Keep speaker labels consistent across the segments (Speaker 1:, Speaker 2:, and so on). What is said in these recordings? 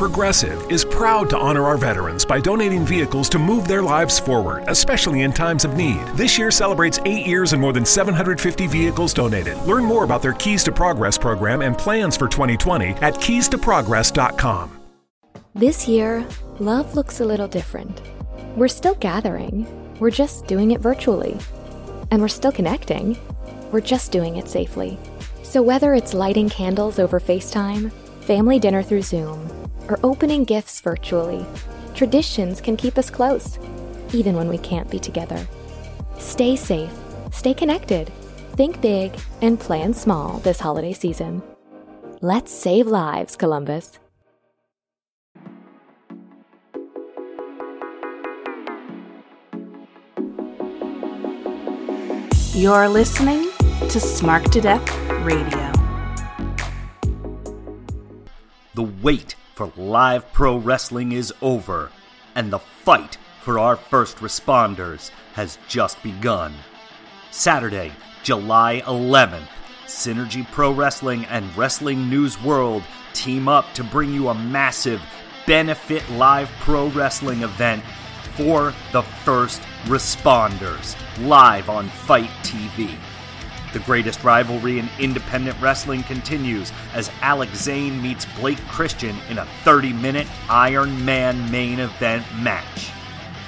Speaker 1: Progressive is proud to honor our veterans by donating vehicles to move their lives forward, especially in times of need. This year celebrates eight years and more than 750 vehicles donated. Learn more about their Keys to Progress program and plans for 2020 at keystoprogress.com.
Speaker 2: This year, love looks a little different. We're still gathering, we're just doing it virtually. And we're still connecting, we're just doing it safely. So whether it's lighting candles over FaceTime, family dinner through Zoom, or opening gifts virtually, traditions can keep us close, even when we can't be together. Stay safe, stay connected, think big, and plan small this holiday season. Let's save lives, Columbus.
Speaker 3: You're listening to Smark to Death Radio.
Speaker 4: The wait for live pro wrestling is over, and the fight for our first responders has just begun. Saturday, July 11th, Synergy Pro Wrestling and Wrestling News World team up to bring you a massive benefit live pro wrestling event for the first responders live on FITE TV. The greatest rivalry in independent wrestling continues as Alex Zayne meets Blake Christian in a 30 minute Iron Man main event match.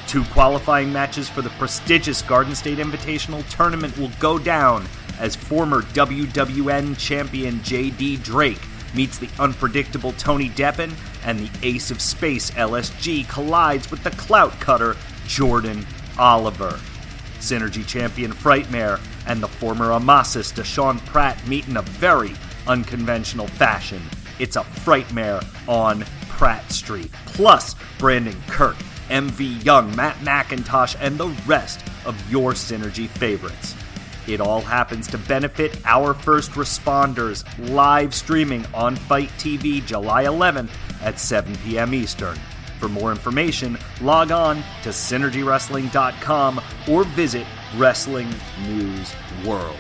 Speaker 4: Two qualifying matches for the prestigious Garden State Invitational Tournament will go down as former WWN champion JD Drake meets the unpredictable Tony Deppen, and the ace of space LSG collides with the clout cutter Jordan Oliver. Synergy champion Frightmare and the former Amasis Deshaun Pratt meet in a very unconventional fashion. It's a Frightmare on Pratt Street. Plus, Brandon Kirk, MV Young, Matt McIntosh, and the rest of your Synergy favorites. It all happens to benefit our first responders live streaming on FITE TV July 11th at 7 p.m. Eastern. For more information, log on to synergywrestling.com or visit Wrestling News World.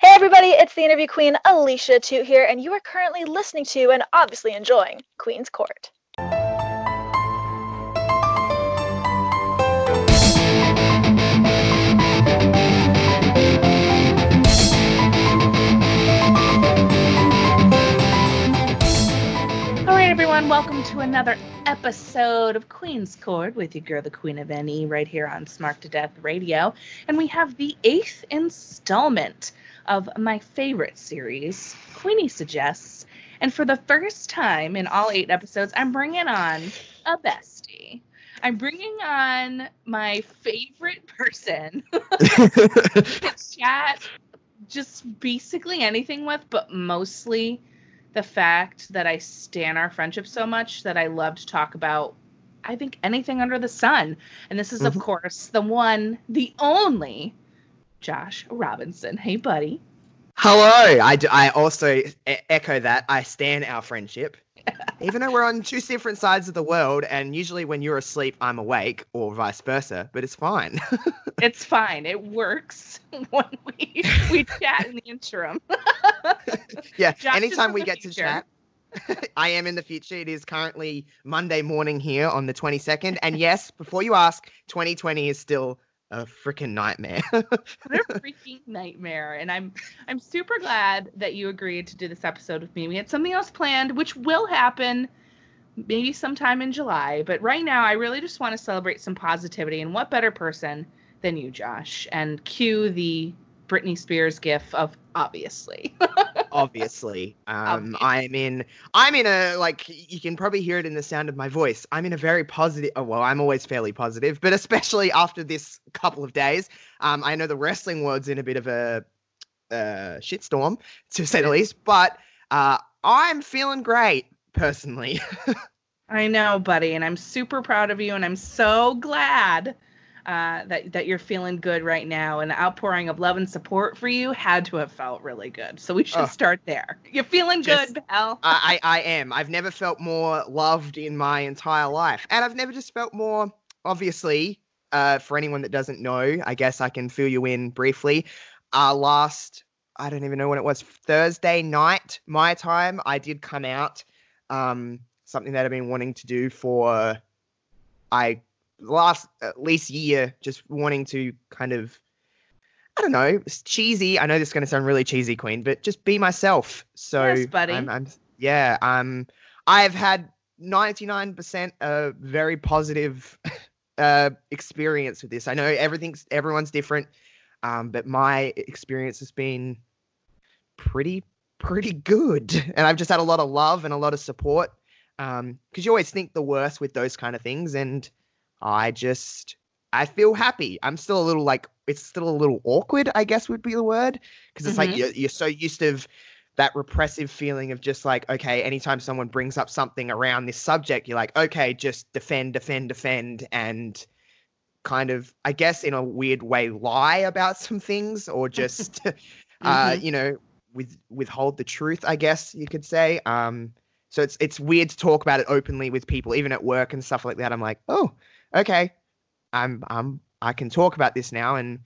Speaker 5: Hey everybody, it's the interview queen Alicia Toot here, and you are currently listening to and obviously enjoying Queen's Court.
Speaker 3: Everyone, welcome to another episode of Queen's Court with your girl, the Queen of NE, right here on Smark to Death Radio. And we have the eighth installment of my favorite series, Queeny Suggests. And for the first time in all eight episodes, I'm bringing on a bestie. I'm bringing on my favorite person to chat just basically anything with, but mostly the fact that I stan our friendship so much that I love to talk about, I think, anything under the sun. And this is,
Speaker 6: Mm-hmm.
Speaker 3: of course, the one, the only Josh Robinson. Hey, buddy.
Speaker 6: Hello. I, d- I also e- echo that. I stand our friendship. Even though we're on two different sides of the world, and usually when you're asleep, I'm awake, or vice versa, but it's fine.
Speaker 3: It's fine. It works when we we chat in the interim.
Speaker 6: yeah,
Speaker 3: Josh
Speaker 6: anytime we get to chat, I am in the future. It is currently Monday morning here on the 22nd. And yes, before you ask, 2020 is still a freaking nightmare.
Speaker 3: what a freaking nightmare and i'm i'm super glad that you agreed to do this episode with me we had something else planned which will happen maybe sometime in july but right now i really just want to celebrate some positivity and what better person than you josh and cue the britney spears gif of obviously.
Speaker 6: Obviously. Um
Speaker 3: Obviously.
Speaker 6: i'm in i'm in a like you can probably hear it in the sound of my voice. I'm in a very positive oh, well i'm always fairly positive but especially after this couple of days um i know the wrestling world's in a bit of a uh shitstorm to say the least but uh i'm feeling great personally.
Speaker 3: I know buddy and i'm super proud of you and i'm so glad uh, that that you're feeling good right now, and the outpouring of love and support for you had to have felt really good. So we should
Speaker 6: Oh.
Speaker 3: start there. You're feeling
Speaker 6: Just-
Speaker 3: good, pal.
Speaker 6: I, I i am i've never felt more loved in my entire life and i've never just felt more obviously uh for anyone that doesn't know i guess i can fill you in briefly our last I don't even know when it was Thursday night my time. I did come out. Um, something that I've been wanting to do for I last at least year, just wanting to kind of I don't know, it's cheesy. I know this is going to sound really cheesy, Queen, but just be myself. So,
Speaker 3: Yes, buddy.
Speaker 6: I'm, I'm yeah. Um, I've had 99% a very positive uh experience with this. I know everything's everyone's different, um, but my experience has been pretty pretty good, and I've just had a lot of love and a lot of support. Um, because you always think the worst with those kind of things, and I just I feel happy. I'm still a little like it's still a little awkward, I guess would be the word, because it's like
Speaker 3: Mhm.
Speaker 6: you're, you're so used to that repressive feeling of just like okay, anytime someone brings up something around this subject, you're like okay, just defend, defend, defend, and kind of I guess in a weird way lie about some things or just uh
Speaker 3: Mhm.
Speaker 6: you know with withhold the truth, I guess you could say. Um, so it's it's weird to talk about it openly with people, even at work and stuff like that. I'm like, oh, okay, I'm I'm I can talk about this now, and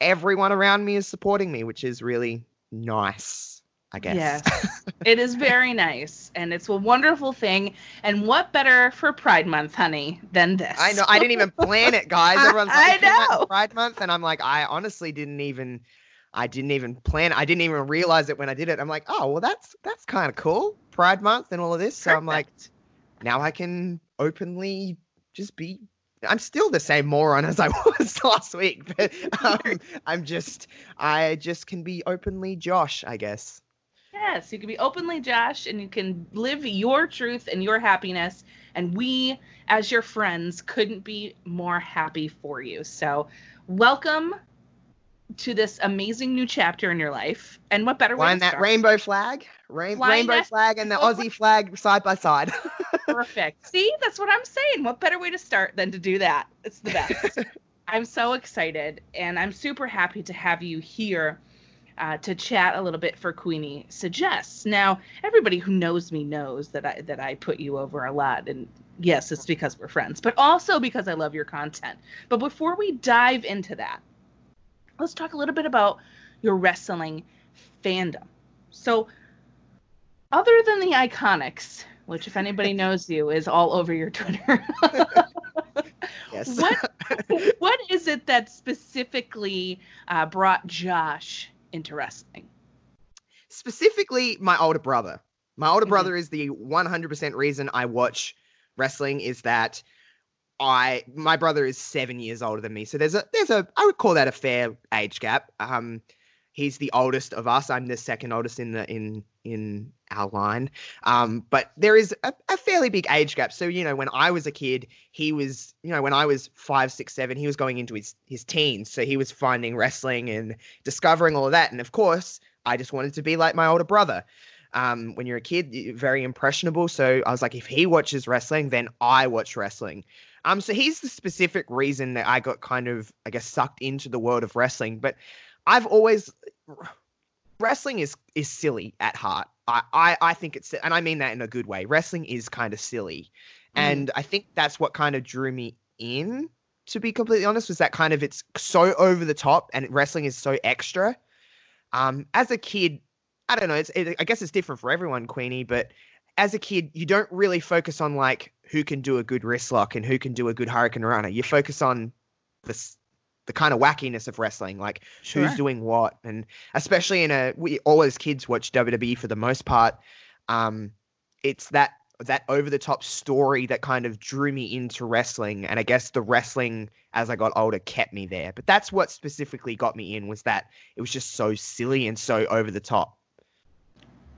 Speaker 6: everyone around me is supporting me, which is really nice, I guess.
Speaker 3: Yes. it is very nice, and it's a wonderful thing. And what better for Pride Month, honey, than this?
Speaker 6: I know I didn't even plan it, guys. Everyone's
Speaker 3: I
Speaker 6: like, "Come out
Speaker 3: know.
Speaker 6: Pride Month, and I'm like, I honestly didn't even. I didn't even plan. I didn't even realize it when I did it. I'm like, oh well, that's that's kind of cool. Pride Month and all of this. So I'm like, now I can openly just be. I'm still the same moron as I was last week, but um, I'm just, I just can be openly Josh, I guess.
Speaker 3: Yes, you can be openly Josh and you can live your truth and your happiness. And we, as your friends, couldn't be more happy for you. So, welcome to this amazing new chapter in your life. And what better way to
Speaker 6: that
Speaker 3: start?
Speaker 6: rainbow flag, rain, rainbow
Speaker 3: that-
Speaker 6: flag, and the Aussie flag side by side.
Speaker 3: Perfect. See, that's what I'm saying. What better way to start than to do that? It's the best. I'm so excited, and I'm super happy to have you here uh, to chat a little bit for Queeny Suggests. Now, everybody who knows me knows that I that I put you over a lot, and yes, it's because we're friends, but also because I love your content. But before we dive into that, let's talk a little bit about your wrestling fandom. So, other than the Iconics, which if anybody knows you is all over your Twitter.
Speaker 6: yes.
Speaker 3: What what is it that specifically uh, brought Josh into wrestling?
Speaker 6: specifically my older brother. My older
Speaker 3: Mhm.
Speaker 6: brother is the 100% reason I watch wrestling is that I my brother is 7 years older than me. So there's a there's a I would call that a fair age gap. Um he's the oldest of us. I'm the second oldest in the in in our line. Um but there is a, a fairly big age gap. So you know when I was a kid, he was you know when I was five, six, seven, he was going into his his teens. So he was finding wrestling and discovering all of that. And of course, I just wanted to be like my older brother. Um, when you're a kid, you're very impressionable. So I was like, if he watches wrestling, then I watch wrestling. Um, so he's the specific reason that I got kind of, I guess, sucked into the world of wrestling. But I've always wrestling is is silly at heart. I I, I think it's, and I mean that in a good way. Wrestling is kind of silly, and I think that's what kind of drew me in. To be completely honest, was that kind of it's so over the top, and wrestling is so extra. Um, as a kid, I don't know. It's it, I guess it's different for everyone, Queeny. But as a kid, you don't really focus on like who can do a good wrist lock and who can do a good hurricanrana. You focus on the the kind of wackiness of wrestling, like who's doing what, and especially in a we all as kids watch WWE for the most part. Um, it's that that over the top story that kind of drew me into wrestling, and I guess the wrestling as I got older kept me there. But that's what specifically got me in was that it was just so silly and so over the top.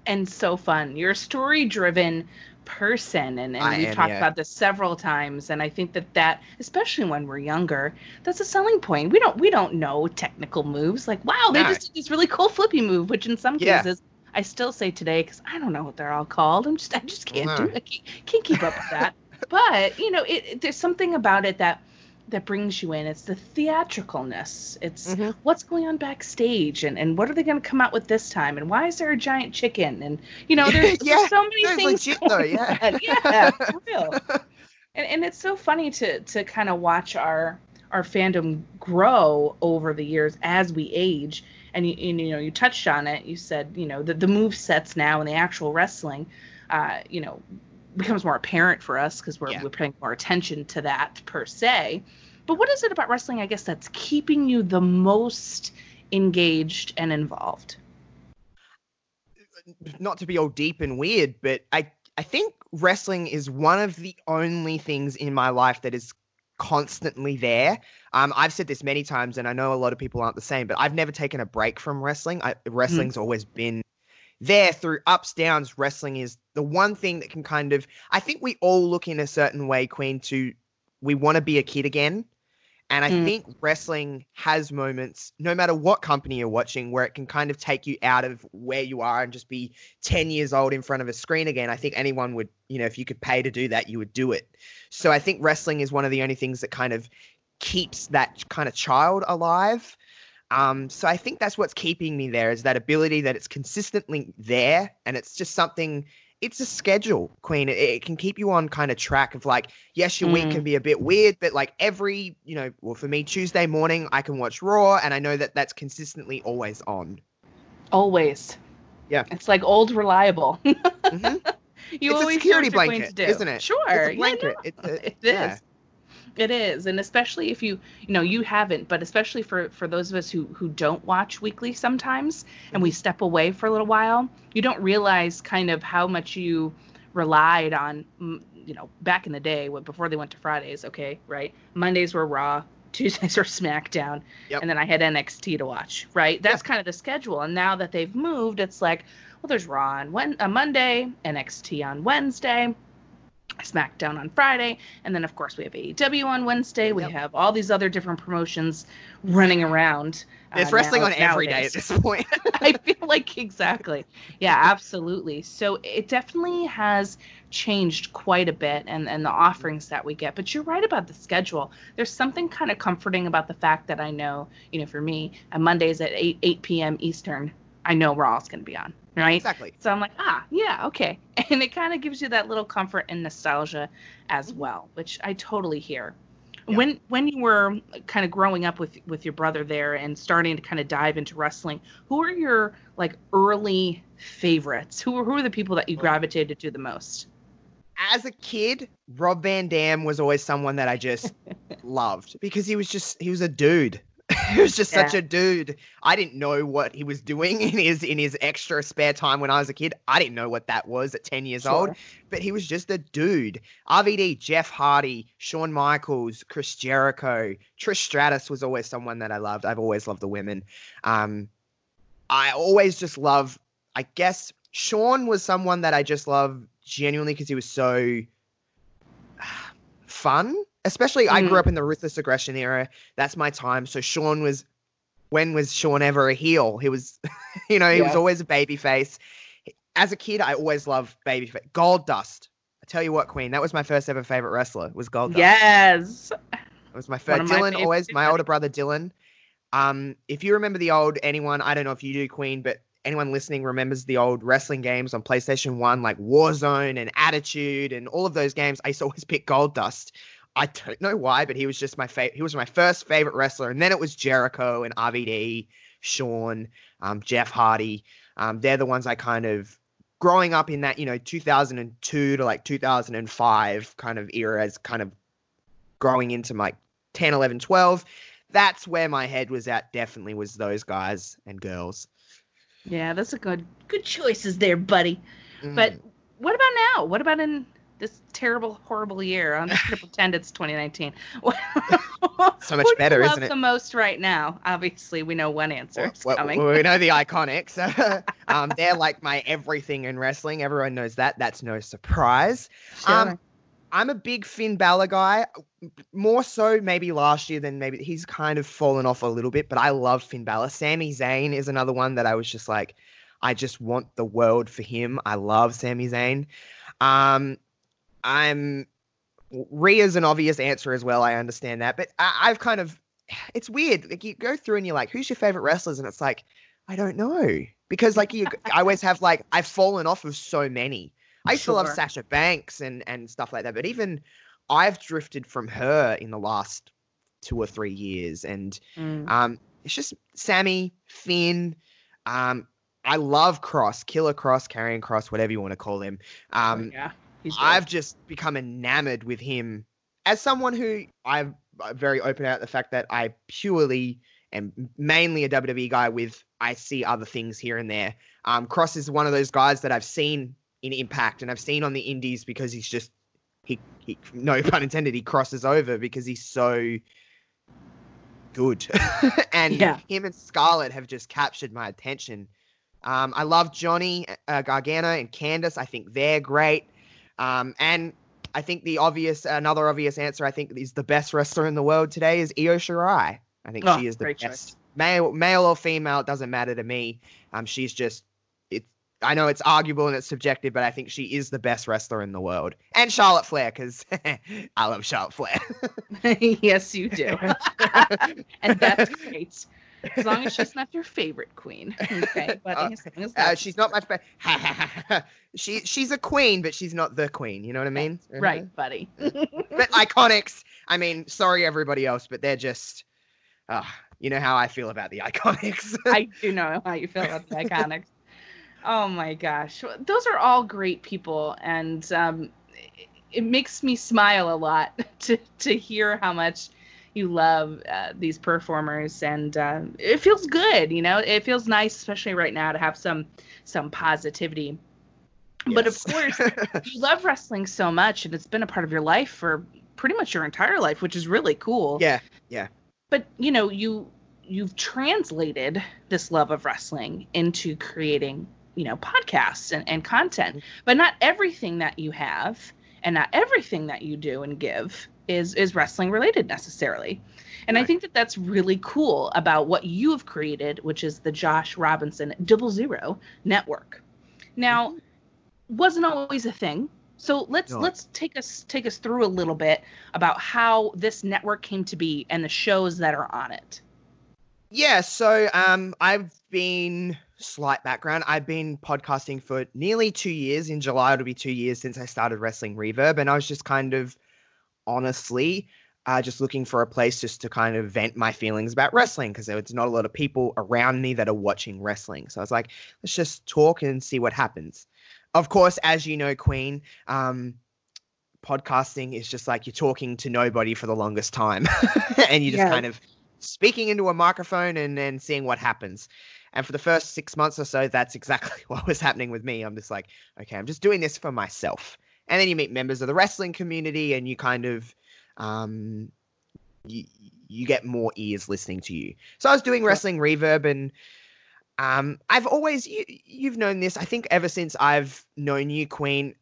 Speaker 3: and so fun. You're a story driven person and, and
Speaker 6: I
Speaker 3: we've
Speaker 6: am,
Speaker 3: talked
Speaker 6: yeah.
Speaker 3: about this several times and I think that that especially when we're younger that's a selling point. We don't we don't know technical moves like wow they
Speaker 6: No.
Speaker 3: just did this really cool flippy move which in some
Speaker 6: Yeah.
Speaker 3: cases I still say today cuz I don't know what they're all called. I'm just I just can't
Speaker 6: No.
Speaker 3: do it. I can't, can't keep up with that. but, you know, it- there's something about it that that brings you in. It's the theatricalness. It's
Speaker 6: Mhm.
Speaker 3: what's going on backstage and, and what are they going to come out with this time and why is there a giant chicken and you know there's,
Speaker 6: Yeah,
Speaker 3: there's so many things
Speaker 6: legit though, yeah.
Speaker 3: yeah for real and, and it's so funny to to kind of watch our our fandom grow over the years as we age and you, and, you know you touched on it. You said you know the the move sets now and the actual wrestling, uh, you know, becomes more apparent for us because we're
Speaker 6: Yeah.
Speaker 3: we're paying more attention to that per se. But what is it about wrestling? I guess that's keeping you the most engaged and involved.
Speaker 6: not to be all deep and weird, but I I think wrestling is one of the only things in my life that is constantly there. Um, I've said this many times, and I know a lot of people aren't the same, but I've never taken a break from wrestling. I, wrestling's always been there through ups downs. Wrestling is the one thing that can kind of. I think we all look in a certain way, Queen, to we want to be a kid again. And I
Speaker 3: Mm.
Speaker 6: think wrestling has moments, no matter what company you're watching, where it can kind of take you out of where you are and just be 10 years old in front of a screen again. I think anyone would, you know, if you could pay to do that, you would do it. So I think wrestling is one of the only things that kind of keeps that kind of child alive. Um, so I think that's what's keeping me there is that ability that it's consistently there and it's just something it's a schedule, Queen. It, it can keep you on kind of track of like, yes, your week
Speaker 3: Mm.
Speaker 6: can be a bit weird, but like every, you know, well, for me, Tuesday morning, I can watch Raw, and I know that that's consistently always on.
Speaker 3: Always.
Speaker 6: Yeah.
Speaker 3: It's like old reliable.
Speaker 6: Mhm.
Speaker 3: you
Speaker 6: It's a
Speaker 3: always
Speaker 6: security
Speaker 3: you're going
Speaker 6: blanket, isn't it?
Speaker 3: Sure.
Speaker 6: It's a
Speaker 3: Yeah,
Speaker 6: blanket.
Speaker 3: no,
Speaker 6: It's a-
Speaker 3: it is. It is, and especially if you, you know, you haven't, but especially for for those of us who who don't watch weekly sometimes, and
Speaker 6: Mm-hmm.
Speaker 3: we step away for a little while, you don't realize kind of how much you relied on, mm, you know, back in the day when before they went to Fridays. Okay, right? Mondays were Raw, Tuesdays were SmackDown,
Speaker 6: Yep.
Speaker 3: and then I had NXT to watch. Right? That's kind of the schedule. And now that they've moved, it's like, well, there's Raw on Wen- a Monday, NXT on Wednesday. SmackDown on Friday, and then of course we have AEW on Wednesday. We
Speaker 6: Yep.
Speaker 3: have all these other different promotions running around. Uh,
Speaker 6: wrestling
Speaker 3: now-
Speaker 6: on every day at this point.
Speaker 3: I feel like exactly. Yeah, absolutely. So it definitely has changed quite a bit and, and the offerings that we get. But you're right about the schedule. There's something kind of comforting about the fact that I know, you know, for me, on Mondays at 8, 8 p.m. Eastern, I know Raw's going to be on, right?
Speaker 6: exactly.
Speaker 3: So I'm like, ah, yeah, okay. And it kind of gives you that little comfort and nostalgia as well, which I totally hear.
Speaker 6: Yeah.
Speaker 3: When when you were kind of growing up with with your brother there and starting to kind of dive into wrestling, who are your like early favorites? Who were who are the people that you gravitated to the most?
Speaker 6: as a kid, Rob Van Dam was always someone that I just loved because he was just he was a dude. he was just such a dude. I didn't know what he was doing in his in his extra spare time when I was a kid. I didn't know what that was at 10 years old, but he was just a dude. RVD, Jeff Hardy, Shawn Michaels, Chris Jericho, Trish Stratus was always someone that I loved. I've always loved the women. Um I always just love I guess Shawn was someone that I just love genuinely because he was so fun. Especially, I
Speaker 3: Mm.
Speaker 6: grew up in the ruthless aggression era. That's my time. So Shawn was, when was Shawn ever a heel? He was, you know, he was always a baby face. As a kid, I always loved baby face. Goldust. I tell you what, Queen, that was my first ever favorite wrestler. Was Goldust.
Speaker 3: Yes.
Speaker 6: It was my first.
Speaker 3: of my
Speaker 6: Dylan always, my older brother Dylan. Um, if you remember the old anyone, I don't know if you do, Queen, but anyone listening remembers the old wrestling games on PlayStation One, like Warzone and Attitude and all of those games. I used to always pick Goldust. I don't know why, but he was just my favorite. He was my first favorite wrestler, and then it was Jericho and RVD, Shawn, um, Jeff Hardy. Um, they're the ones I kind of growing up in that you know 2002 to like 2005 kind of era as kind of growing into like 10 11 12 that's where my head was at definitely was those guys and girls
Speaker 3: Yeah, that's a good good choices there, buddy.
Speaker 6: Mm.
Speaker 3: But what about now? What about in this terrible, horrible year? I'm just gonna pretend it's 2019.
Speaker 6: So much
Speaker 3: Who do you
Speaker 6: better,
Speaker 3: love
Speaker 6: isn't it?
Speaker 3: The most right now. Obviously, we know one answer is
Speaker 6: well,
Speaker 3: coming.
Speaker 6: well, we know the iconics um, they're like my everything in wrestling everyone knows that that's no surprise um, I'm a big Finn Balor guy. More so maybe last year than maybe he's kind of fallen off a little bit, but I love Finn Balor. Sami Zayn is another one that I was just like, I just want the world for him. I love Sami Zayn. Um, I'm Rhea's an obvious answer as well. I understand that, but I, I've kind of it's weird. Like you go through and you're like, who's your favorite wrestlers? And it's like, I don't know because like you, I always have like I've fallen off of so many. I used to love Sasha Banks and and stuff like that, but even I've drifted from her in the last two or three years, and
Speaker 3: Mm.
Speaker 6: um, it's just Sami, Finn. Um, I love Kross, Killer Kross, Karrion Kross, whatever you want to call him. Um,
Speaker 3: Oh, yeah.
Speaker 6: I've just become enamored with him as someone who I'm very open about the fact that I purely am mainly a WWE guy with I see other things here and there. Um, Kross is one of those guys that I've seen in Impact and I've seen on the Indies because he's just he, he no pun intended he crosses over because he's so good and
Speaker 3: Yeah.
Speaker 6: him and Scarlett have just captured my attention. Um, I love Johnny uh, Gargano and Candice. I think they're great. Um, and I think the obvious, another obvious answer, I think is the best wrestler in the world today is Io Shirai. I think
Speaker 3: Oh,
Speaker 6: she is the best,
Speaker 3: choice.
Speaker 6: male, male or female. It doesn't matter to me. Um, she's just. I know it's arguable and it's subjective, but I think she is the best wrestler in the world. And Charlotte Flair, because I love Charlotte Flair.
Speaker 3: yes, you do. and that's great. As long as she's not your favorite queen. Okay. But
Speaker 6: Uh,
Speaker 3: as as
Speaker 6: Uh, she's not my favorite. she she's a queen, but she's not the queen. You know what I mean?
Speaker 3: right, buddy.
Speaker 6: But iconics. I mean, sorry everybody else, but they're just. Uh, you know how I feel about the iconics.
Speaker 3: I do know how you feel about the iconics. Oh my gosh, those are all great people, and um, it, makes me smile a lot to to hear how much you love uh, these performers, and uh, it feels good. You know, it feels nice, especially right now, to have some some positivity. But of course, you love wrestling so much, and it's been a part of your life for pretty much your entire life, which is really cool
Speaker 6: Yeah, yeah,
Speaker 3: but you know you you've translated this love of wrestling into creating you know podcasts and, and content. But not everything that you have and not everything that you do and give is is wrestling related necessarily. And i think that that's really cool about what you have created which is the josh robinson double zero network. Now wasn't always a thing. So let's
Speaker 6: No.
Speaker 3: let's take us take us through a little bit about how this network came to be and the shows that are on it.
Speaker 6: Yeah, so um, I've been slight background. I've been podcasting for nearly two years. In July, it'll be two years since I started wrestling Reverb, and I was just kind of honestly uh, just looking for a place just to kind of vent my feelings about wrestling because there was not a lot of people around me that are watching wrestling. So I was like, let's just talk and see what happens. Of course, as you know, Queen, um, podcasting is just like you're talking to nobody for the longest time, and you just
Speaker 3: Yeah.
Speaker 6: kind of speaking into a microphone and then seeing what happens. And for the first six months or so, that's exactly what was happening with me. I'm just like, okay, I'm just doing this for myself. And then you meet members of the wrestling community, and you kind of, um, you you get more ears listening to you. So I was doing wrestling reverb, and um, I've always you you've known this. I think ever since I've known you, Queen.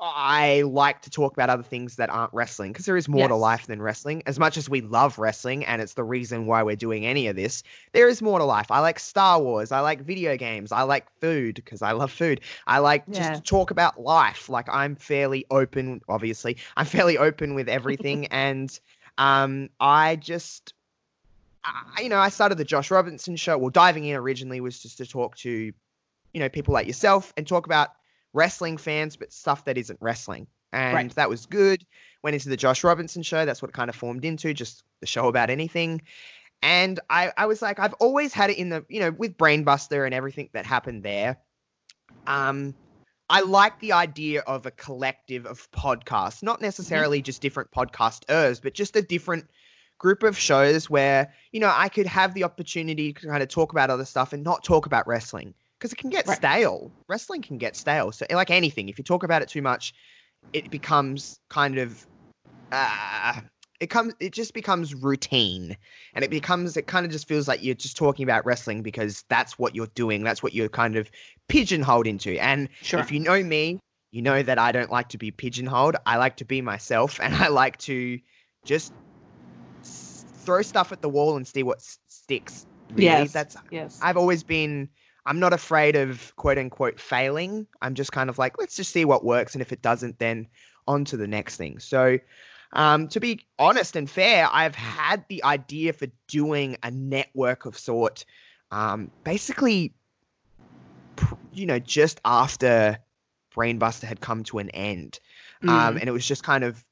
Speaker 6: I like to talk about other things that aren't wrestling because there is more to life than wrestling. As much as we love wrestling, and it's the reason why we're doing any of this, there is more to life. I like Star Wars. I like video games. I like food because I love food. I like just to talk about life. Like I'm fairly open, obviously. I'm fairly open with everything, and um, I just, I, you know, I started the Josh Robinson show. Well, diving in originally was just to talk to, you know, people like yourself and talk about wrestling fans, but stuff that isn't wrestling. And
Speaker 3: Right.
Speaker 6: that was good. Went into the Josh Robinson show. That's what it kind of formed into, just the show about anything. And I, I was like, I've always had it in the, you know, with Brainbuster and everything that happened there. Um, I like the idea of a collective of podcasts, not necessarily just different podcasters, but just a different group of shows where, you know, I could have the opportunity to kind of talk about other stuff and not talk about wrestling because it can get
Speaker 3: Right.
Speaker 6: stale. Wrestling can get stale. So, like anything, if you talk about it too much, it becomes kind of uh it comes it just becomes routine and it becomes it kind of just feels like you're just talking about wrestling because that's what you're doing that's what you're kind of pigeonholed into and
Speaker 3: Sure.
Speaker 6: if you know me you know that i don't like to be pigeonholed i like to be myself and i like to just throw stuff at the wall and see what sticks really
Speaker 3: Yes.
Speaker 6: that's
Speaker 3: yes.
Speaker 6: I've always been I'm not afraid of quote unquote failing. I'm just kind of like, let's just see what works. And if it doesn't, then on to the next thing. So um, to be honest and fair, I've had the idea for doing a network of sort, um, basically, you know, just after Brainbuster had come to an end. Um, and it was just kind of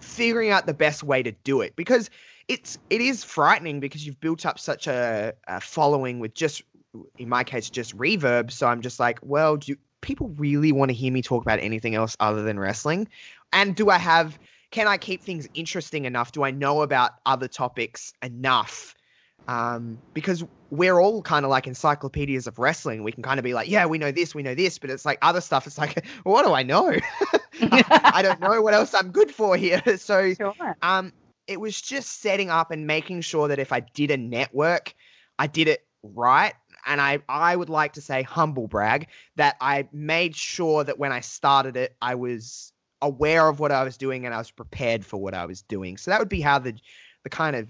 Speaker 6: figuring out the best way to do it because it's it is frightening because you've built up such a, a following with just in my case just reverb so i'm just like well do people really want to hear me talk about anything else other than wrestling and do i have can i keep things interesting enough do i know about other topics enough um, because we're all kind of like encyclopedias of wrestling. We can kind of be like, yeah, we know this, we know this, but it's like other stuff. It's like, well, what do I know? I don't know what else I'm good for here. So,
Speaker 3: Sure.
Speaker 6: um, it was just setting up and making sure that if I did a network, I did it right. And I, I would like to say humble brag that I made sure that when I started it, I was aware of what I was doing and I was prepared for what I was doing. So that would be how the, the kind of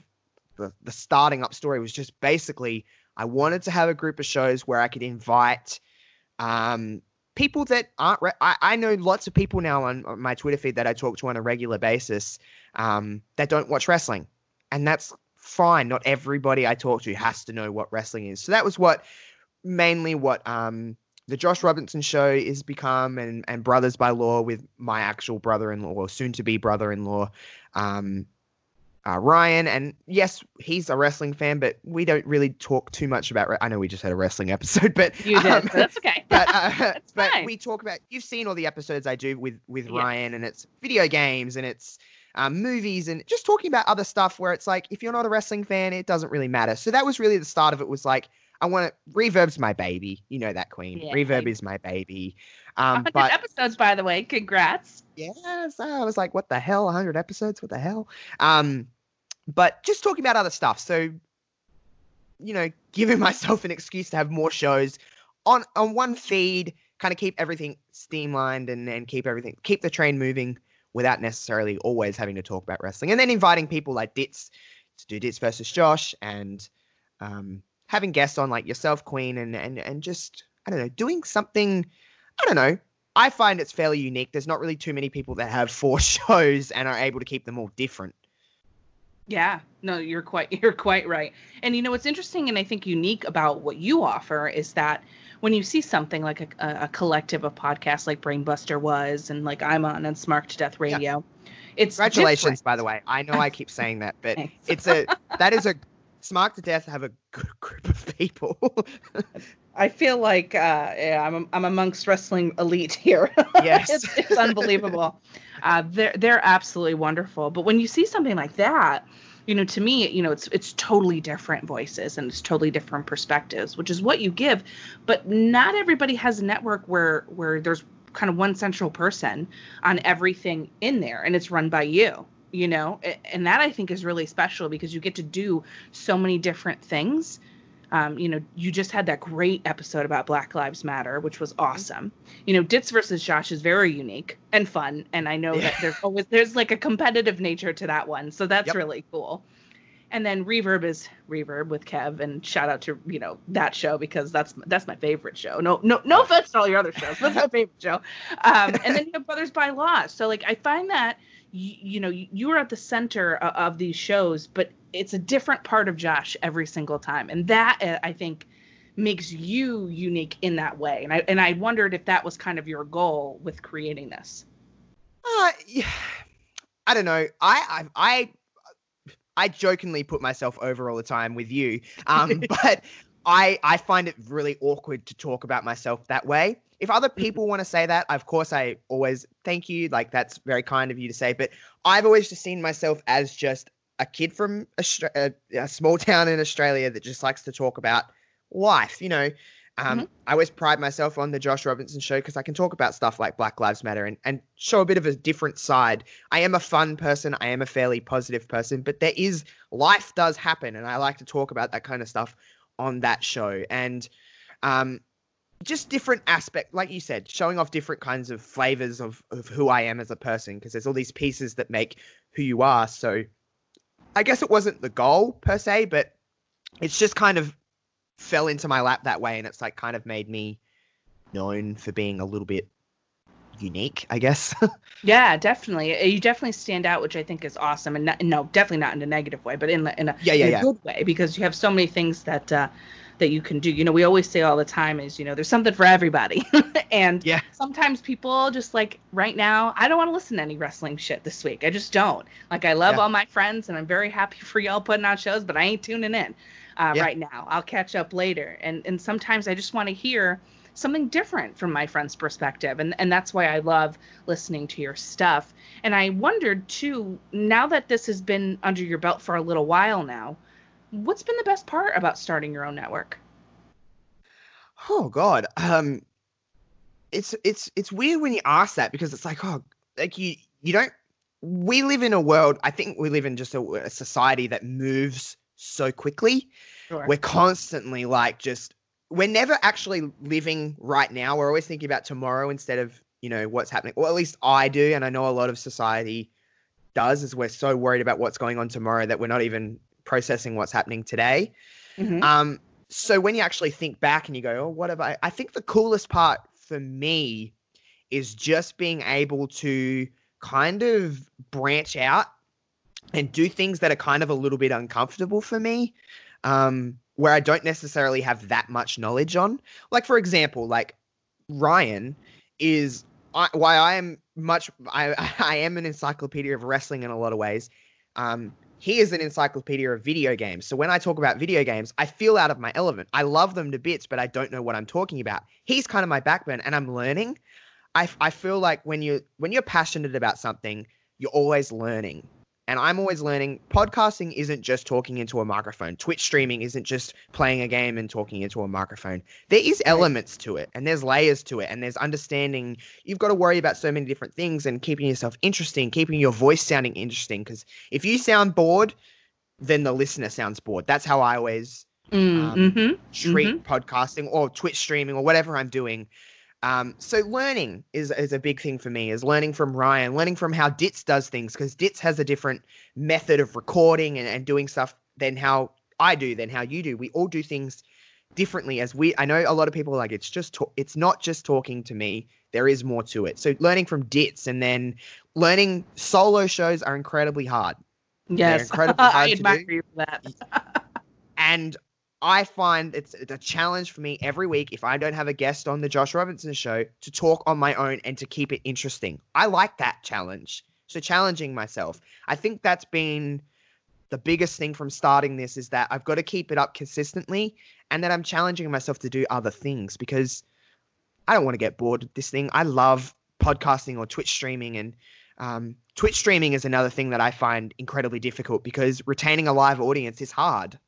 Speaker 6: the, the starting up story was just basically I wanted to have a group of shows where I could invite um, people that aren't. Re- I, I know lots of people now on, my Twitter feed that I talk to on a regular basis um, that don't watch wrestling, and that's fine. Not everybody I talk to has to know what wrestling is. So that was what mainly what um, the Josh Robinson show is become, and and Brothers by Law with my actual brother-in-law, or soon-to-be brother-in-law. Um, uh, Ryan, and yes, he's a wrestling fan, but we don't really talk too much about. Re- I know we just had a wrestling episode, but
Speaker 3: You did.
Speaker 6: um,
Speaker 3: that's okay.
Speaker 6: but uh,
Speaker 3: That's
Speaker 6: but
Speaker 3: fine.
Speaker 6: we talk about. You've seen all the episodes I do with with
Speaker 3: Yeah.
Speaker 6: Ryan, and it's video games and it's um, movies and just talking about other stuff where it's like if you're not a wrestling fan, it doesn't really matter. So that was really the start of it. Was like I want to Reverb's my baby. You know that Queen.
Speaker 3: Yeah.
Speaker 6: Reverb is my baby. Um,
Speaker 3: 100
Speaker 6: but
Speaker 3: episodes, by the way. Congrats.
Speaker 6: Yes, I was like, what the hell? 100 episodes? What the hell? Um, but just talking about other stuff. So, you know, giving myself an excuse to have more shows on on one feed, kind of keep everything streamlined and and keep everything keep the train moving without necessarily always having to talk about wrestling. And then inviting people like Ditz to do Ditz versus Josh and um, having guests on like yourself, Queen, and and and just I don't know, doing something. I don't know. I find it's fairly unique. There's not really too many people that have four shows and are able to keep them all different.
Speaker 3: Yeah, no, you're quite you're quite right. And you know what's interesting and I think unique about what you offer is that when you see something like a, a, collective of podcasts like Brainbuster was and like I'm on and Smark to Death Radio, it's
Speaker 6: Congratulations,
Speaker 3: different.
Speaker 6: by the way. I know I keep saying that, but it's a that is a smark to death have a good group of people.
Speaker 3: I feel like uh, yeah, I'm I'm amongst wrestling elite here.
Speaker 6: Yes.
Speaker 3: it's, it's unbelievable. Uh, they're they're absolutely wonderful. But when you see something like that, you know, to me, you know, it's it's totally different voices and it's totally different perspectives, which is what you give. But not everybody has a network where where there's kind of one central person on everything in there, and it's run by you. You know, and that I think is really special because you get to do so many different things um, you know, you just had that great episode about Black Lives Matter, which was awesome. You know, Ditz versus Josh is very unique and fun, and I know that there's always there's like a competitive nature to that one, so that's
Speaker 6: Yep.
Speaker 3: really cool. And then Reverb is Reverb with Kev, and shout out to you know that show because that's that's my favorite show. No, no, no offense to all your other shows, but that's my favorite show. Um, and then you have Brothers by Law. So like I find that you, you know you, you are at the center of, of these shows, but it's a different part of Josh every single time, and that uh, I think makes you unique in that way. And I and I wondered if that was kind of your goal with creating this.
Speaker 6: Uh, yeah, I don't know. I, I I I jokingly put myself over all the time with you, um, but I I find it really awkward to talk about myself that way. If other people want to say that, of course, I always thank you. Like that's very kind of you to say. But I've always just seen myself as just a kid from a, a small town in Australia that just likes to talk about life. You know, um, I always pride myself on the Josh Robinson show because I can talk about stuff like Black Lives Matter and, and show a bit of a different side. I am a fun person. I am a fairly positive person, but there is life does happen, and I like to talk about that kind of stuff on that show. And um, just different aspect, like you said, showing off different kinds of flavors of, of who I am as a person because there's all these pieces that make who you are. So I guess it wasn't the goal per se, but it's just kind of fell into my lap that way and it's like kind of made me known for being a little bit unique, I guess.
Speaker 3: Yeah, definitely. Uh, You definitely stand out, which I think is awesome. And not, no, definitely not in a negative way, but in in a,
Speaker 6: Yeah, yeah,
Speaker 3: in a
Speaker 6: yeah.
Speaker 3: good way because you have so many things that uh, that you can do. You know, we always say all the time is, you know, there's something for everybody. and
Speaker 6: Yeah.
Speaker 3: sometimes people just like right now, I don't want to listen to any wrestling shit this week. I just don't. Like I love
Speaker 6: Yeah.
Speaker 3: all my friends and I'm very happy for y'all putting on shows, but I ain't tuning in uh,
Speaker 6: Yeah.
Speaker 3: right now. I'll catch up later. And and sometimes I just want to hear something different from my friend's perspective. And and that's why I love listening to your stuff. And I wondered too, now that this has been under your belt for a little while now, what's been the best part about starting your own network?
Speaker 6: Oh God. Um, it's it's it's weird when you ask that because it's like oh like you you don't. We live in a world. I think we live in just a, a society that moves so quickly.
Speaker 3: Sure.
Speaker 6: We're constantly like just. We're never actually living right now. We're always thinking about tomorrow instead of you know what's happening. Well, at least I do, and I know a lot of society does. Is we're so worried about what's going on tomorrow that we're not even processing what's happening today.
Speaker 3: Mhm.
Speaker 6: Um, so when you actually think back and you go, oh, what have I? I think the coolest part for me is just being able to kind of branch out and do things that are kind of a little bit uncomfortable for me, um, where I don't necessarily have that much knowledge on. Like for example, like Ryan is I, why I am much I I am an encyclopedia of wrestling in a lot of ways. Um, he is an encyclopedia of video games. So when I talk about video games, I feel out of my element. I love them to bits, but I don't know what I'm talking about. He's kind of my backbone, and I'm learning. I, I feel like when you when you're passionate about something, you're always learning. And I'm always learning. Podcasting isn't just talking into a microphone. Twitch streaming isn't just playing a game and talking into a microphone. There is elements to it, and there's layers to it, and there's understanding. You've got to worry about so many different things and keeping yourself interesting, keeping your voice sounding interesting. Because if you sound bored, then the listener sounds bored. That's how I always um,
Speaker 3: Mm-hmm.
Speaker 6: treat podcasting or Twitch streaming or whatever I'm doing. Um, so learning is is a big thing for me. Is learning from Ryan, learning from how Ditz does things because Ditz has a different method of recording and, and doing stuff than how I do, than how you do. We all do things differently. As we, I know a lot of people are like it's just ta- it's not just talking to me. There is more to it. So learning from Ditz and then learning solo shows are incredibly hard.
Speaker 3: Yes,
Speaker 6: incredibly
Speaker 3: I
Speaker 6: hard to
Speaker 3: admire
Speaker 6: do.
Speaker 3: you for that.
Speaker 6: And I find it's, it's a challenge for me every week if I don't have a guest on the Josh Robinson show to talk on my own and to keep it interesting. I like that challenge. So challenging myself. I think that's been the biggest thing from starting this is that I've got to keep it up consistently and that I'm challenging myself to do other things because I don't want to get bored with this thing. I love podcasting or Twitch streaming and um, Twitch streaming is another thing that I find incredibly difficult because retaining a live audience is hard.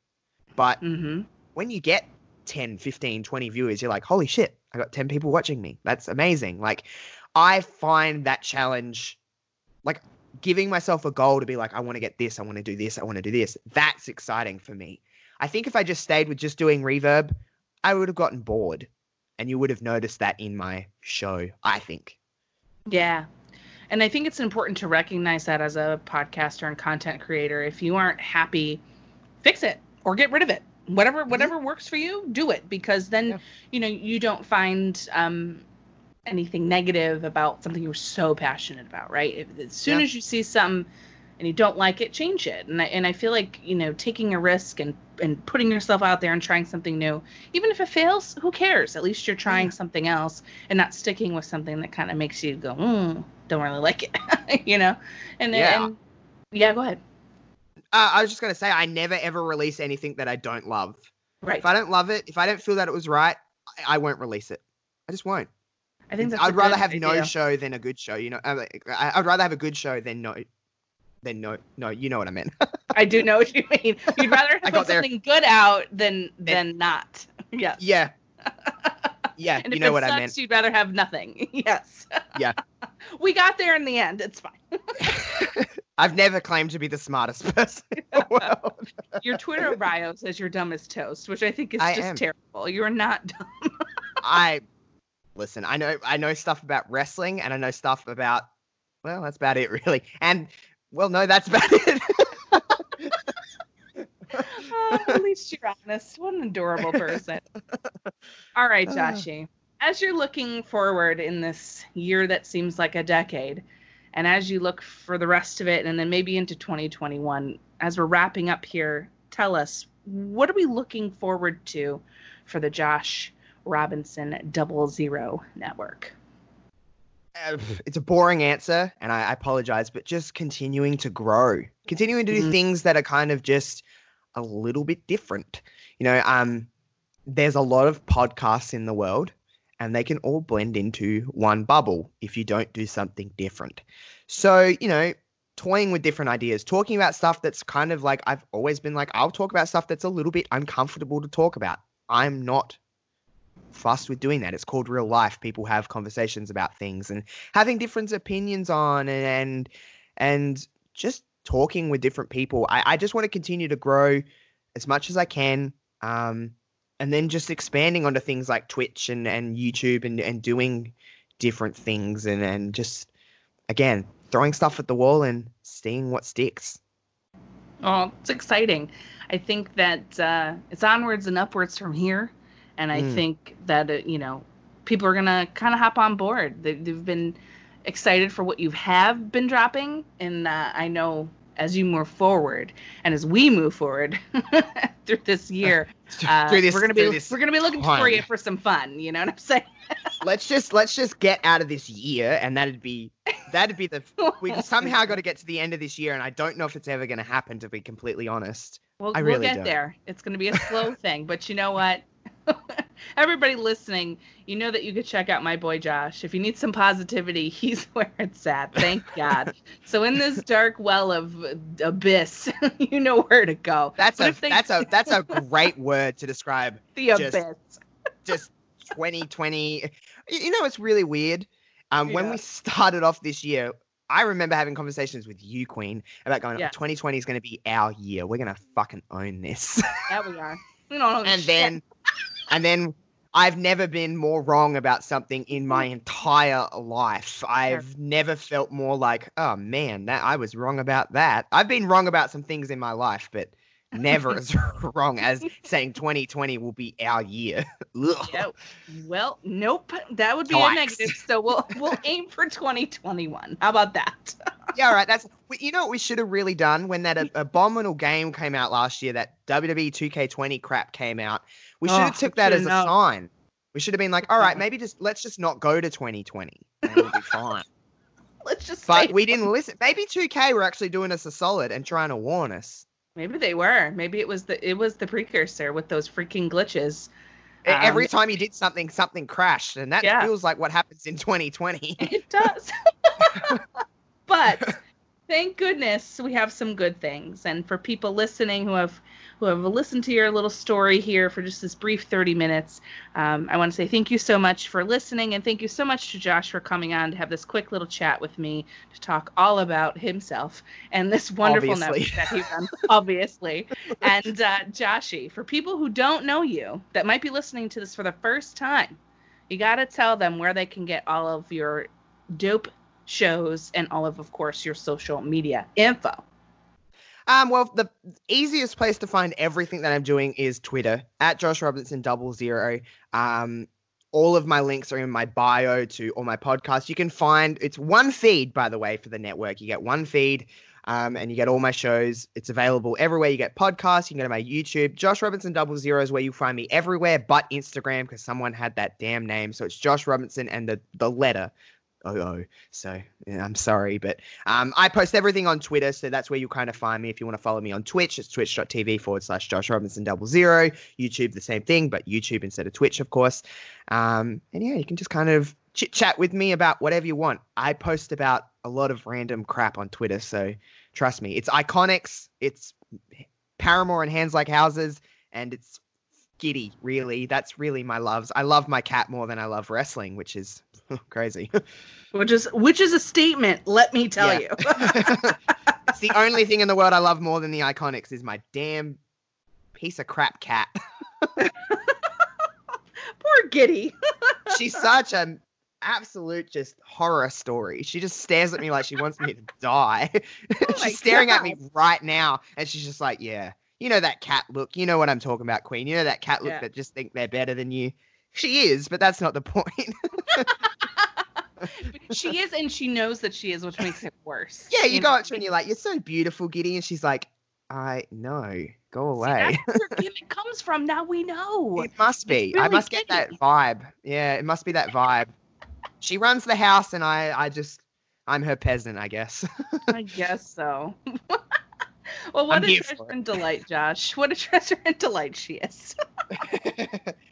Speaker 6: But
Speaker 3: hmm
Speaker 6: when you get 10, 15, 20 viewers, you're like, holy shit, I got 10 people watching me. That's amazing. Like, I find that challenge, like giving myself a goal to be like, I want to get this, I want to do this, I want to do this. That's exciting for me. I think if I just stayed with just doing reverb, I would have gotten bored. And you would have noticed that in my show, I think.
Speaker 3: Yeah. And I think it's important to recognize that as a podcaster and content creator. If you aren't happy, fix it or get rid of it. Whatever whatever works for you, do it because then
Speaker 6: Yeah.
Speaker 3: you know you don't find um, anything negative about something you're so passionate about, right? If, as soon
Speaker 6: Yeah.
Speaker 3: as you see something and you don't like it, change it. And I, and I feel like you know taking a risk and and putting yourself out there and trying something new, even if it fails, who cares? At least you're trying
Speaker 6: Yeah.
Speaker 3: something else and not sticking with something that kind of makes you go, mm, don't really like it, you know? And
Speaker 6: Yeah.
Speaker 3: and yeah, go ahead.
Speaker 6: Uh, I was just going to say, I never ever release anything that I don't love.
Speaker 3: Right.
Speaker 6: If I don't love it, if I don't feel that it was right, I, I won't release it. I just won't.
Speaker 3: I think
Speaker 6: It's-
Speaker 3: that's. a
Speaker 6: I'd rather have no show than a good show. You know, I, I- I'd rather have a good show than no, than no, no. You know what I meant.
Speaker 3: I do know what you mean. You'd rather put
Speaker 6: there.
Speaker 3: something good out than than not. Yes.
Speaker 6: yeah, yeah.
Speaker 3: And
Speaker 6: you
Speaker 3: if
Speaker 6: know
Speaker 3: it
Speaker 6: what
Speaker 3: sucks,
Speaker 6: I meant.
Speaker 3: you'd rather have nothing. Yes.
Speaker 6: Yeah.
Speaker 3: We got there in the end. It's fine.
Speaker 6: I've never claimed to be the smartest person in the world.
Speaker 3: Your Twitter bio says you're dumb as toast, which I think is
Speaker 6: I
Speaker 3: just
Speaker 6: am.
Speaker 3: terrible. You're not dumb.
Speaker 6: I listen. I know. I know stuff about wrestling, and I know stuff about. Well, that's about it, really. And well, no, that's about it.
Speaker 3: Oh, at least you're honest. What an adorable person. All right. Joshy. As you're looking forward in this year that seems like a decade, and as you look for the rest of it, and then maybe into 2021, as we're wrapping up here, tell us what are we looking forward to for the Josh Robinson Double Zero Network?
Speaker 6: Uh, it's a boring answer, and I, apologize, but just continuing to grow, continuing to do
Speaker 3: Mhm.
Speaker 6: things that are kind of just a little bit different. You know, um, there's a lot of podcasts in the world, and they can all blend into one bubble if you don't do something different. So, you know, toying with different ideas, talking about stuff that's kind of like I've always been like, I'll talk about stuff that's a little bit uncomfortable to talk about. I'm not fussed with doing that. It's called real life. People have conversations about things and having different opinions on and and, and just talking with different people. I, I just want to continue to grow as much as I can. Um, and then just expanding onto things like Twitch and, and YouTube and, and doing different things and, and just again throwing stuff at the wall and seeing what sticks.
Speaker 3: Oh, it's exciting. I think that uh, it's onwards and upwards from here, and I
Speaker 6: Mm.
Speaker 3: think that uh, you know people are gonna kind of hop on board. They, they've been excited for what you have been dropping, and uh, I know as you move forward and as we move forward through this year, uh,
Speaker 6: Through this-
Speaker 3: we're gonna be
Speaker 6: this
Speaker 3: we're gonna be looking for you for some fun. You know what I'm saying?
Speaker 6: let's just let's just get out of this year and that'd be that'd be the we somehow got to get to the end of this year and I don't know if it's ever going to happen to be completely honest.
Speaker 3: We'll,
Speaker 6: I
Speaker 3: we'll get
Speaker 6: don't.
Speaker 3: there. It's going to be a slow thing, but you know what? Everybody listening, you know that you could check out my boy Josh. If you need some positivity, he's where it's at. Thank God. so in this dark well of abyss, you know where to go.
Speaker 6: That's
Speaker 3: But
Speaker 6: a
Speaker 3: they-
Speaker 6: that's a that's a great word to describe
Speaker 3: the
Speaker 6: just-
Speaker 3: abyss.
Speaker 6: just 2020. You know it's really weird. Um when we started off this year, I remember having conversations with you Queen about going
Speaker 3: Yeah.
Speaker 6: 2020 is going to be our year. We're going to fucking own this.
Speaker 3: Yeah, we are. We don't
Speaker 6: and
Speaker 3: shit.
Speaker 6: then and then I've never been more wrong about something in my mm. entire life. I've never felt more like, oh man, that I was wrong about that. I've been wrong about some things in my life, but never as wrong as saying 2020 will be our year.
Speaker 3: Yeah, well, nope. That would be
Speaker 6: Yikes.
Speaker 3: a negative. So we'll we'll aim for 2021. How about that?
Speaker 6: yeah, all right. That's you know what we should have really done when that mm. abominable game came out last year. That WWE 2K20 crap came out. We should
Speaker 3: Oh,
Speaker 6: have took that as a sign. We should have been like, all right, maybe just let's just not go to 2020 and we'll be fine.
Speaker 3: Let's just
Speaker 6: But
Speaker 3: say
Speaker 6: we didn't listen. Maybe 2K were actually doing us a solid and trying to warn us.
Speaker 3: Maybe they were. Maybe it was the it was the precursor with those freaking glitches.
Speaker 6: E- Every
Speaker 3: Um,
Speaker 6: time you did something, something crashed, and that
Speaker 3: Yeah.
Speaker 6: feels like what happens in 2020.
Speaker 3: It does. but thank goodness we have some good things. And for people listening who have who have listened to your little story here for just this brief 30 minutes, um, I want to say thank you so much for listening, and thank you so much to Josh for coming on to have this quick little chat with me to talk all about himself and this wonderful
Speaker 6: Obviously.
Speaker 3: network that he runs, obviously. And uh, Joshy, for people who don't know you that might be listening to this for the first time, you got to tell them where they can get all of your dope shows and all of, of course, your social media info.
Speaker 6: Um, well, the easiest place to find everything that I'm doing is Twitter at Josh Robinson double zero. Um, all of my links are in my bio to all my podcasts. You can find it's one feed, by the way, for the network. You get one feed, um, and you get all my shows. It's available everywhere. You get podcasts. You can go to my YouTube. Josh Robinson double zero is where you find me everywhere, but Instagram because someone had that damn name. So it's Josh Robinson and the the letter. Oh, oh. So yeah, I'm sorry, but um, I post everything on Twitter, so that's where you'll kind of find me. If you want to follow me on Twitch, it's twitch.tv forward slash Josh Robinson double zero. YouTube, the same thing, but YouTube instead of Twitch, of course. Um, and yeah, you can just kind of chit chat with me about whatever you want. I post about a lot of random crap on Twitter, so trust me. It's IIconics, it's Paramore and Hands Like Houses, and it's Giddy, really. That's really my loves. I love my cat more than I love wrestling, which is crazy.
Speaker 3: Which is which is a statement, let me tell
Speaker 6: Yeah.
Speaker 3: you.
Speaker 6: it's the only thing in the world I love more than the IIconics is my damn piece of crap cat.
Speaker 3: Poor Giddy.
Speaker 6: She's such an absolute just horror story. She just stares at me like she wants me to die.
Speaker 3: Oh
Speaker 6: she's staring at me right now, and she's just like, "Yeah, you know that cat look. You know what I'm talking about, Queen. You know that cat look
Speaker 3: Yeah.
Speaker 6: that just think they're better than you." She is, but that's not the point.
Speaker 3: She is, and she knows that she is, which makes it worse.
Speaker 6: yeah, you,
Speaker 3: know?
Speaker 6: go up to her and you're like, "You're so beautiful, Giddy," and she's like, I know. Go
Speaker 3: See,
Speaker 6: away.
Speaker 3: that's where gimmick comes from. Now we know.
Speaker 6: It must be. I
Speaker 3: really
Speaker 6: must get that vibe. Yeah, it must be that vibe. She runs the house, and I, I just, I'm her peasant, I guess.
Speaker 3: I guess so. well, what
Speaker 6: I'm
Speaker 3: a treasure and delight, Josh. What a treasure and delight she is.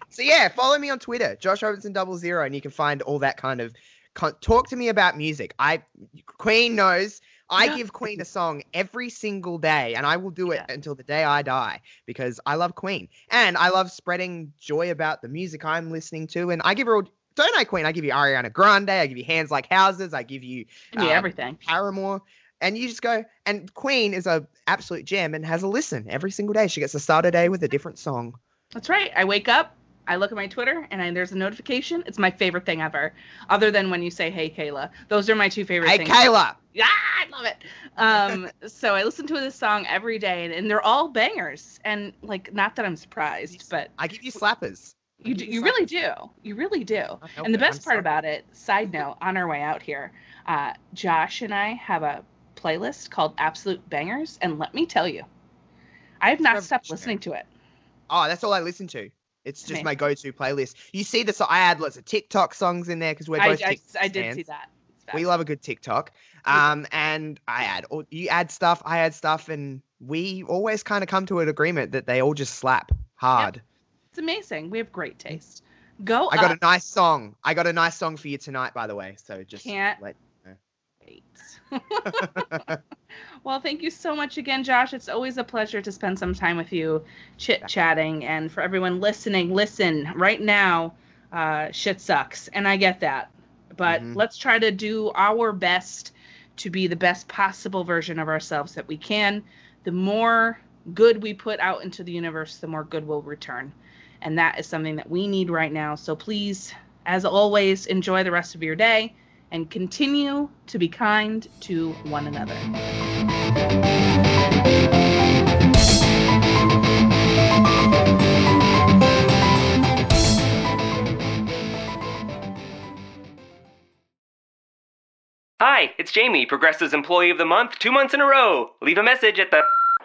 Speaker 6: so yeah, follow me on Twitter, Josh Robinson double zero, and you can find all that kind of. Con- talk to me about music. I Queen knows. I
Speaker 3: Yeah.
Speaker 6: give Queen a song every single day, and I will do it
Speaker 3: Yeah.
Speaker 6: until the day I die because I love Queen and I love spreading joy about the music I'm listening to. And I give her all. Don't I, Queen? I give you Ariana Grande. I give you Hands Like Houses. I give you
Speaker 3: Yeah,
Speaker 6: Um,
Speaker 3: everything.
Speaker 6: Paramore. And you just go, and Queen is a absolute gem and has a listen every single day. She gets to start a day with a different song.
Speaker 3: That's right. I wake up, I look at my Twitter, and I, there's a notification. It's my favorite thing ever, other than when you say, "Hey, Kayla." Those are my two favorite
Speaker 6: Hey,
Speaker 3: things.
Speaker 6: Kayla.
Speaker 3: Yeah, I love it. Um, so I listen to this song every day, and, and they're all bangers. And like, not that I'm surprised, but
Speaker 6: I give you slappers.
Speaker 3: you do, you really do. You really do. And the best
Speaker 6: I'm
Speaker 3: part
Speaker 6: sorry.
Speaker 3: about it, side note, on our way out here, uh, Josh and I have a playlist called Absolute Bangers, and let me tell you, I have not stopped listening to it.
Speaker 6: Oh, that's all I listen to. It's just
Speaker 3: Amazing.
Speaker 6: my go-to playlist. You see the so I add lots of TikTok songs in there because we're both
Speaker 3: I,
Speaker 6: TikTok
Speaker 3: I did see that.
Speaker 6: We love a good TikTok. Um, and I add, or you add stuff, I add stuff, and we always kind of come to an agreement that they all just slap hard.
Speaker 3: It's amazing. We have great taste. Go
Speaker 6: I got a nice song. I got a nice song for you tonight, by the way. So just
Speaker 3: Can't
Speaker 6: let.
Speaker 3: Wait. well, thank you so much again, Josh. It's always a pleasure to spend some time with you, chit chatting. And for everyone listening, listen right now. Uh, shit sucks, and I get that. But
Speaker 6: Mhm.
Speaker 3: let's try to do our best to be the best possible version of ourselves that we can. The more good we put out into the universe, the more good will return. And that is something that we need right now. So please, as always, enjoy the rest of your day and continue to be kind to one another.
Speaker 7: Hi, it's Jamie, Progressive's Employee of the Month, two months in a row. Leave a message at the.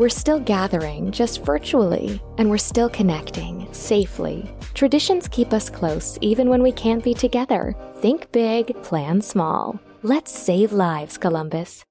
Speaker 2: We're still gathering, just virtually, and we're still connecting, safely. Traditions keep us close even when we can't be together. Think big, plan small. Let's save lives, Columbus.